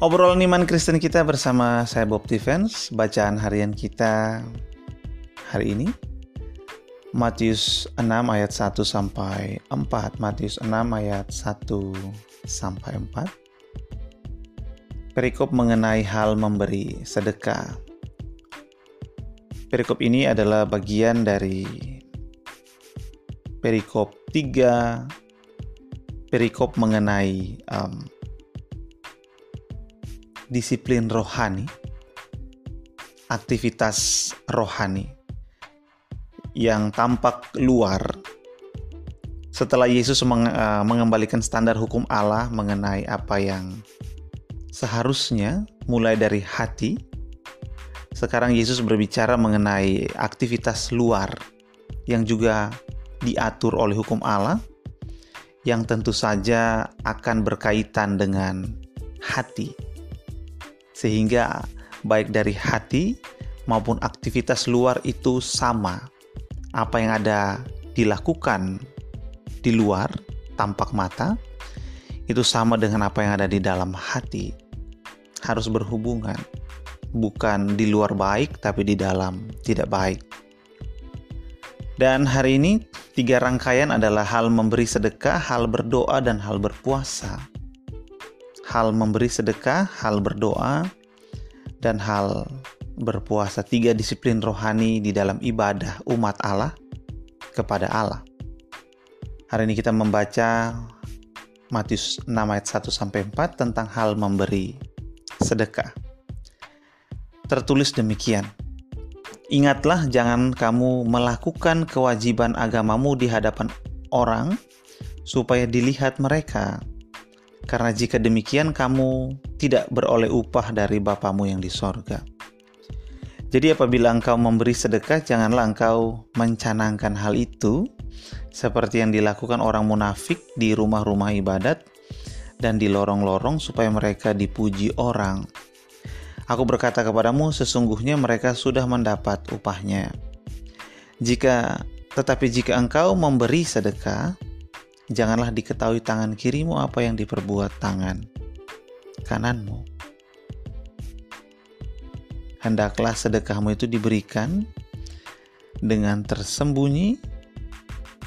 Obrolan iman Kristen kita bersama saya Bob Defense. Bacaan harian kita hari ini Matius 6 ayat 1 sampai 4. Matius 6 ayat 1 sampai 4. Perikop mengenai hal memberi sedekah. Perikop ini adalah bagian dari perikop 3 perikop mengenai um, disiplin rohani, aktivitas rohani yang tampak luar setelah Yesus uh, mengembalikan standar hukum Allah mengenai apa yang seharusnya mulai dari hati. Sekarang Yesus berbicara mengenai aktivitas luar yang juga diatur oleh hukum Allah yang tentu saja akan berkaitan dengan hati sehingga baik dari hati maupun aktivitas luar itu sama. Apa yang ada dilakukan di luar tampak mata itu sama dengan apa yang ada di dalam hati. Harus berhubungan, bukan di luar baik tapi di dalam tidak baik. Dan hari ini tiga rangkaian adalah hal memberi sedekah, hal berdoa, dan hal berpuasa hal memberi sedekah, hal berdoa, dan hal berpuasa. Tiga disiplin rohani di dalam ibadah umat Allah kepada Allah. Hari ini kita membaca Matius 6 ayat 1 sampai 4 tentang hal memberi sedekah. Tertulis demikian. Ingatlah jangan kamu melakukan kewajiban agamamu di hadapan orang supaya dilihat mereka karena jika demikian kamu tidak beroleh upah dari Bapamu yang di sorga. Jadi apabila engkau memberi sedekah, janganlah engkau mencanangkan hal itu seperti yang dilakukan orang munafik di rumah-rumah ibadat dan di lorong-lorong supaya mereka dipuji orang. Aku berkata kepadamu, sesungguhnya mereka sudah mendapat upahnya. Jika tetapi jika engkau memberi sedekah, janganlah diketahui tangan kirimu apa yang diperbuat tangan kananmu. Hendaklah sedekahmu itu diberikan dengan tersembunyi,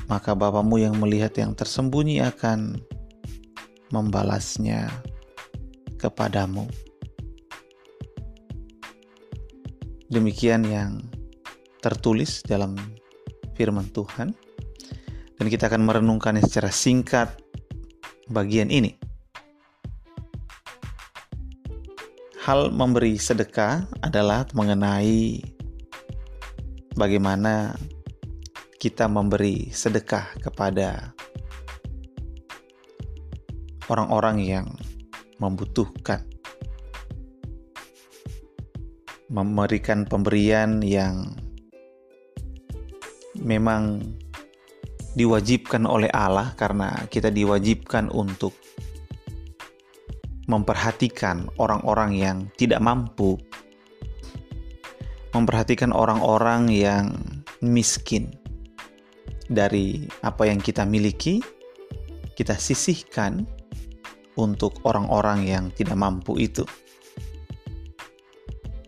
maka Bapamu yang melihat yang tersembunyi akan membalasnya kepadamu. Demikian yang tertulis dalam firman Tuhan dan kita akan merenungkannya secara singkat bagian ini. Hal memberi sedekah adalah mengenai bagaimana kita memberi sedekah kepada orang-orang yang membutuhkan. Memberikan pemberian yang memang diwajibkan oleh Allah karena kita diwajibkan untuk memperhatikan orang-orang yang tidak mampu, memperhatikan orang-orang yang miskin dari apa yang kita miliki, kita sisihkan untuk orang-orang yang tidak mampu itu.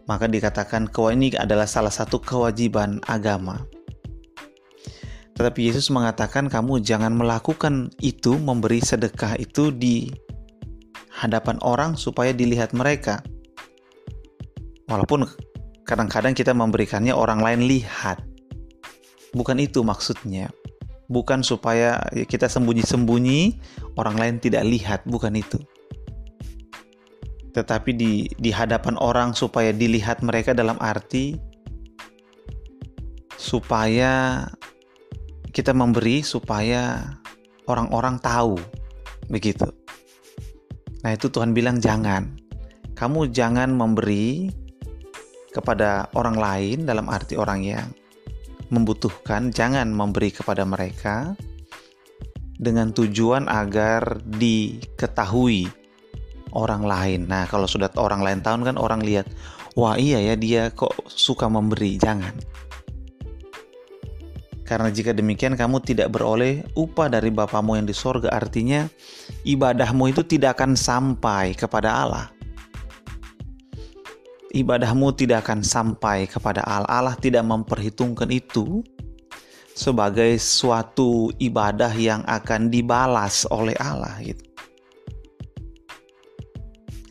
Maka dikatakan ini adalah salah satu kewajiban agama tetapi Yesus mengatakan kamu jangan melakukan itu, memberi sedekah itu di hadapan orang supaya dilihat mereka. Walaupun kadang-kadang kita memberikannya orang lain lihat. Bukan itu maksudnya. Bukan supaya kita sembunyi-sembunyi, orang lain tidak lihat, bukan itu. Tetapi di di hadapan orang supaya dilihat mereka dalam arti supaya kita memberi supaya orang-orang tahu begitu. Nah, itu Tuhan bilang jangan. Kamu jangan memberi kepada orang lain dalam arti orang yang membutuhkan, jangan memberi kepada mereka dengan tujuan agar diketahui orang lain. Nah, kalau sudah orang lain tahu kan orang lihat, wah iya ya dia kok suka memberi, jangan. Karena jika demikian kamu tidak beroleh upah dari Bapamu yang di sorga Artinya ibadahmu itu tidak akan sampai kepada Allah ibadahmu tidak akan sampai kepada Allah. Allah tidak memperhitungkan itu sebagai suatu ibadah yang akan dibalas oleh Allah gitu.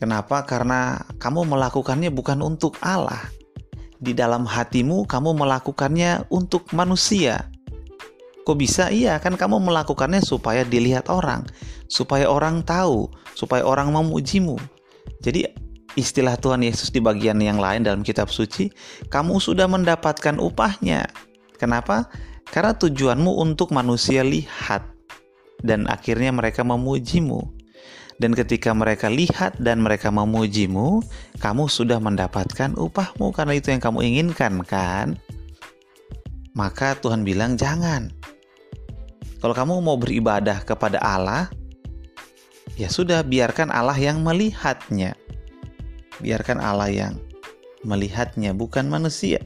Kenapa? Karena kamu melakukannya bukan untuk Allah. Di dalam hatimu kamu melakukannya untuk manusia. Kok bisa? Iya, kan kamu melakukannya supaya dilihat orang, supaya orang tahu, supaya orang memujimu. Jadi istilah Tuhan Yesus di bagian yang lain dalam kitab suci, kamu sudah mendapatkan upahnya. Kenapa? Karena tujuanmu untuk manusia lihat dan akhirnya mereka memujimu. Dan ketika mereka lihat dan mereka memujimu, kamu sudah mendapatkan upahmu karena itu yang kamu inginkan kan? Maka Tuhan bilang jangan. Kalau kamu mau beribadah kepada Allah, ya sudah biarkan Allah yang melihatnya. Biarkan Allah yang melihatnya bukan manusia.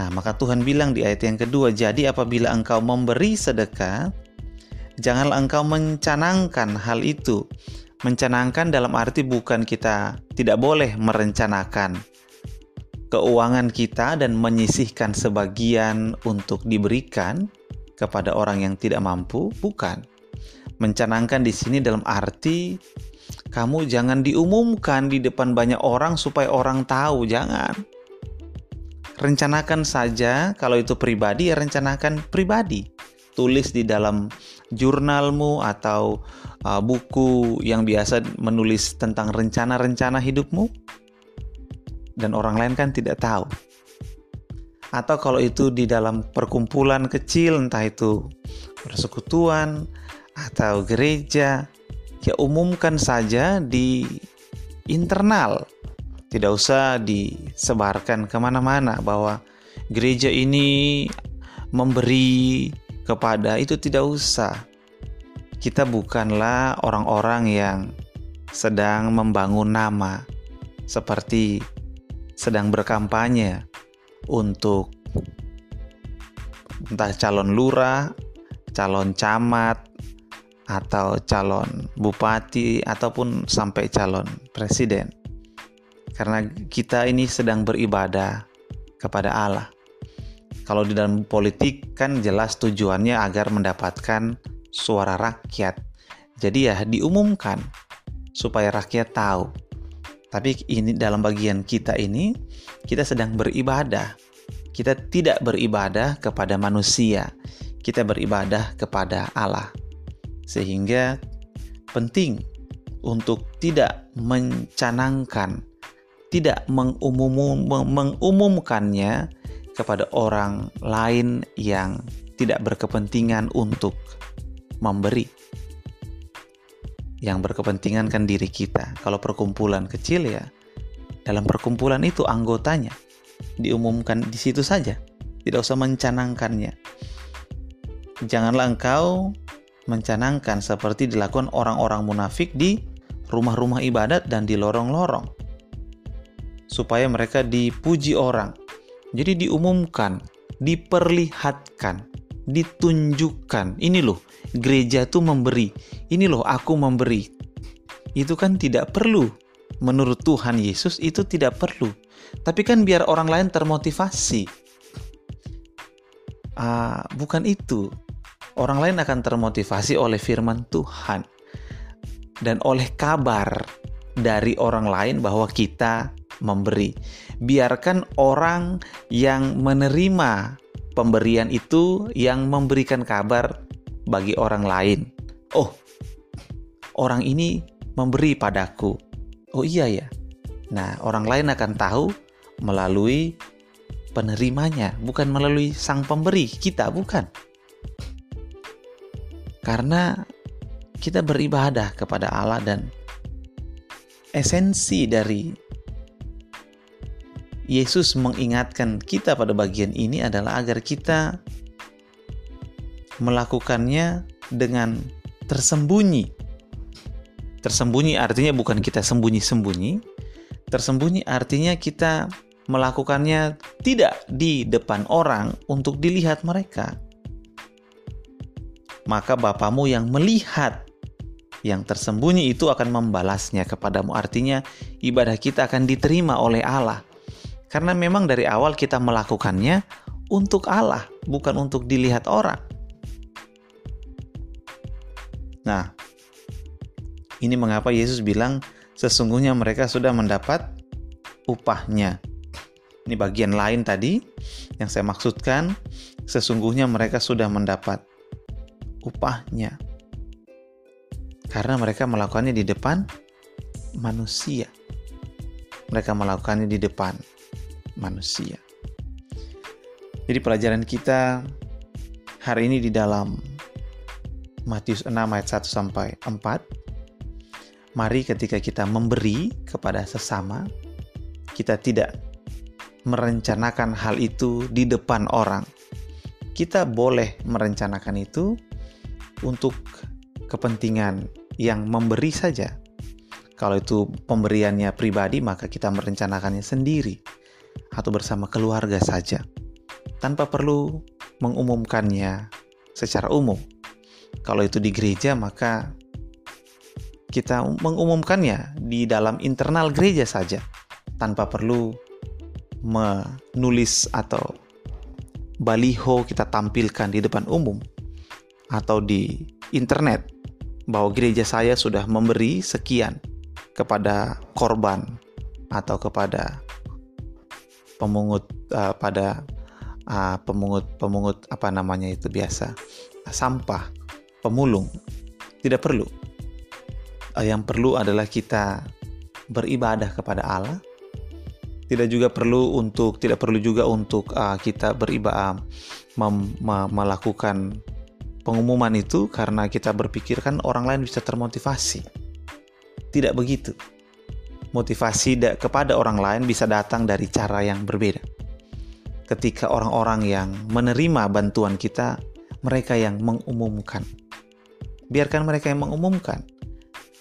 Nah, maka Tuhan bilang di ayat yang kedua, "Jadi apabila engkau memberi sedekah, janganlah engkau mencanangkan hal itu." Mencanangkan dalam arti bukan kita tidak boleh merencanakan keuangan kita dan menyisihkan sebagian untuk diberikan kepada orang yang tidak mampu, bukan. Mencanangkan di sini dalam arti kamu jangan diumumkan di depan banyak orang supaya orang tahu, jangan rencanakan saja kalau itu pribadi ya rencanakan pribadi tulis di dalam jurnalmu atau uh, buku yang biasa menulis tentang rencana-rencana hidupmu? Dan orang lain kan tidak tahu. Atau kalau itu di dalam perkumpulan kecil entah itu persekutuan atau gereja ya umumkan saja di internal. Tidak usah disebarkan ke mana-mana bahwa gereja ini memberi kepada itu tidak usah. Kita bukanlah orang-orang yang sedang membangun nama seperti sedang berkampanye untuk entah calon lurah, calon camat, atau calon bupati, ataupun sampai calon presiden karena kita ini sedang beribadah kepada Allah. Kalau di dalam politik kan jelas tujuannya agar mendapatkan suara rakyat. Jadi ya diumumkan supaya rakyat tahu. Tapi ini dalam bagian kita ini kita sedang beribadah. Kita tidak beribadah kepada manusia. Kita beribadah kepada Allah. Sehingga penting untuk tidak mencanangkan tidak mengumum, mengumumkannya kepada orang lain yang tidak berkepentingan untuk memberi. Yang berkepentingan kan diri kita. Kalau perkumpulan kecil ya, dalam perkumpulan itu anggotanya diumumkan di situ saja. Tidak usah mencanangkannya. Janganlah engkau mencanangkan seperti dilakukan orang-orang munafik di rumah-rumah ibadat dan di lorong-lorong supaya mereka dipuji orang. Jadi diumumkan, diperlihatkan, ditunjukkan. Ini loh, gereja tuh memberi. Ini loh, aku memberi. Itu kan tidak perlu. Menurut Tuhan Yesus itu tidak perlu. Tapi kan biar orang lain termotivasi. Uh, bukan itu. Orang lain akan termotivasi oleh firman Tuhan dan oleh kabar dari orang lain bahwa kita memberi. Biarkan orang yang menerima pemberian itu yang memberikan kabar bagi orang lain. Oh, orang ini memberi padaku. Oh iya ya. Nah, orang lain akan tahu melalui penerimanya, bukan melalui sang pemberi. Kita bukan. Karena kita beribadah kepada Allah dan esensi dari Yesus mengingatkan kita pada bagian ini adalah agar kita melakukannya dengan tersembunyi. Tersembunyi artinya bukan kita sembunyi-sembunyi. Tersembunyi artinya kita melakukannya tidak di depan orang untuk dilihat mereka. Maka Bapamu yang melihat yang tersembunyi itu akan membalasnya kepadamu. Artinya ibadah kita akan diterima oleh Allah. Karena memang dari awal kita melakukannya untuk Allah, bukan untuk dilihat orang. Nah, ini mengapa Yesus bilang sesungguhnya mereka sudah mendapat upahnya. Ini bagian lain tadi yang saya maksudkan, sesungguhnya mereka sudah mendapat upahnya karena mereka melakukannya di depan manusia. Mereka melakukannya di depan manusia. Jadi pelajaran kita hari ini di dalam Matius 6 ayat 1 sampai 4. Mari ketika kita memberi kepada sesama, kita tidak merencanakan hal itu di depan orang. Kita boleh merencanakan itu untuk kepentingan yang memberi saja. Kalau itu pemberiannya pribadi, maka kita merencanakannya sendiri atau bersama keluarga saja, tanpa perlu mengumumkannya secara umum. Kalau itu di gereja, maka kita mengumumkannya di dalam internal gereja saja, tanpa perlu menulis atau baliho kita tampilkan di depan umum atau di internet bahwa gereja saya sudah memberi sekian kepada korban atau kepada pemungut uh, pada uh, pemungut pemungut apa namanya itu biasa sampah pemulung tidak perlu uh, yang perlu adalah kita beribadah kepada Allah tidak juga perlu untuk tidak perlu juga untuk uh, kita beribadah melakukan pengumuman itu karena kita berpikir kan orang lain bisa termotivasi. Tidak begitu. Motivasi kepada orang lain bisa datang dari cara yang berbeda. Ketika orang-orang yang menerima bantuan kita, mereka yang mengumumkan. Biarkan mereka yang mengumumkan.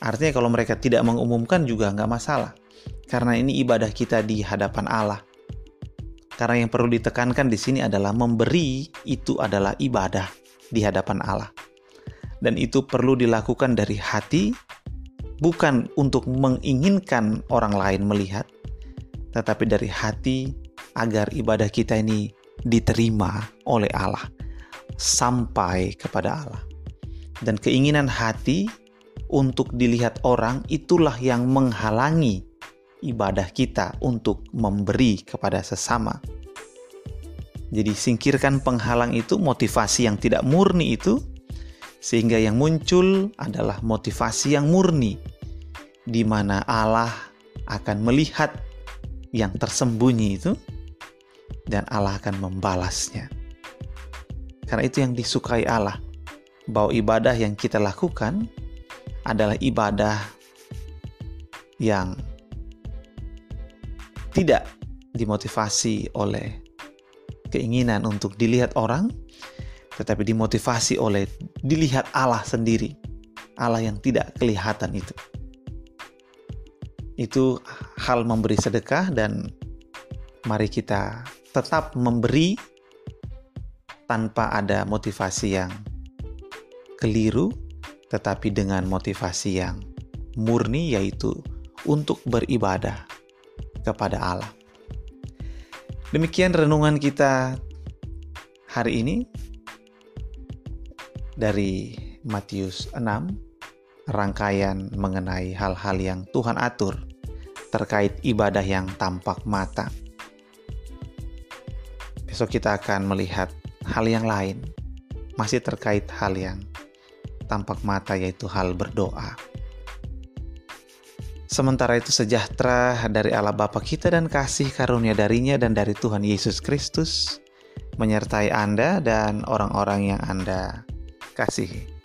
Artinya kalau mereka tidak mengumumkan juga nggak masalah. Karena ini ibadah kita di hadapan Allah. Karena yang perlu ditekankan di sini adalah memberi itu adalah ibadah di hadapan Allah. Dan itu perlu dilakukan dari hati, bukan untuk menginginkan orang lain melihat, tetapi dari hati agar ibadah kita ini diterima oleh Allah sampai kepada Allah. Dan keinginan hati untuk dilihat orang itulah yang menghalangi ibadah kita untuk memberi kepada sesama. Jadi singkirkan penghalang itu, motivasi yang tidak murni itu, sehingga yang muncul adalah motivasi yang murni, di mana Allah akan melihat yang tersembunyi itu, dan Allah akan membalasnya. Karena itu yang disukai Allah, bahwa ibadah yang kita lakukan adalah ibadah yang tidak dimotivasi oleh keinginan untuk dilihat orang, tetapi dimotivasi oleh dilihat Allah sendiri, Allah yang tidak kelihatan itu. Itu hal memberi sedekah dan mari kita tetap memberi tanpa ada motivasi yang keliru, tetapi dengan motivasi yang murni yaitu untuk beribadah kepada Allah. Demikian renungan kita hari ini dari Matius 6, rangkaian mengenai hal-hal yang Tuhan atur terkait ibadah yang tampak mata. Besok kita akan melihat hal yang lain, masih terkait hal yang tampak mata, yaitu hal berdoa. Sementara itu sejahtera dari Allah Bapa kita dan kasih karunia darinya dan dari Tuhan Yesus Kristus menyertai Anda dan orang-orang yang Anda kasihi.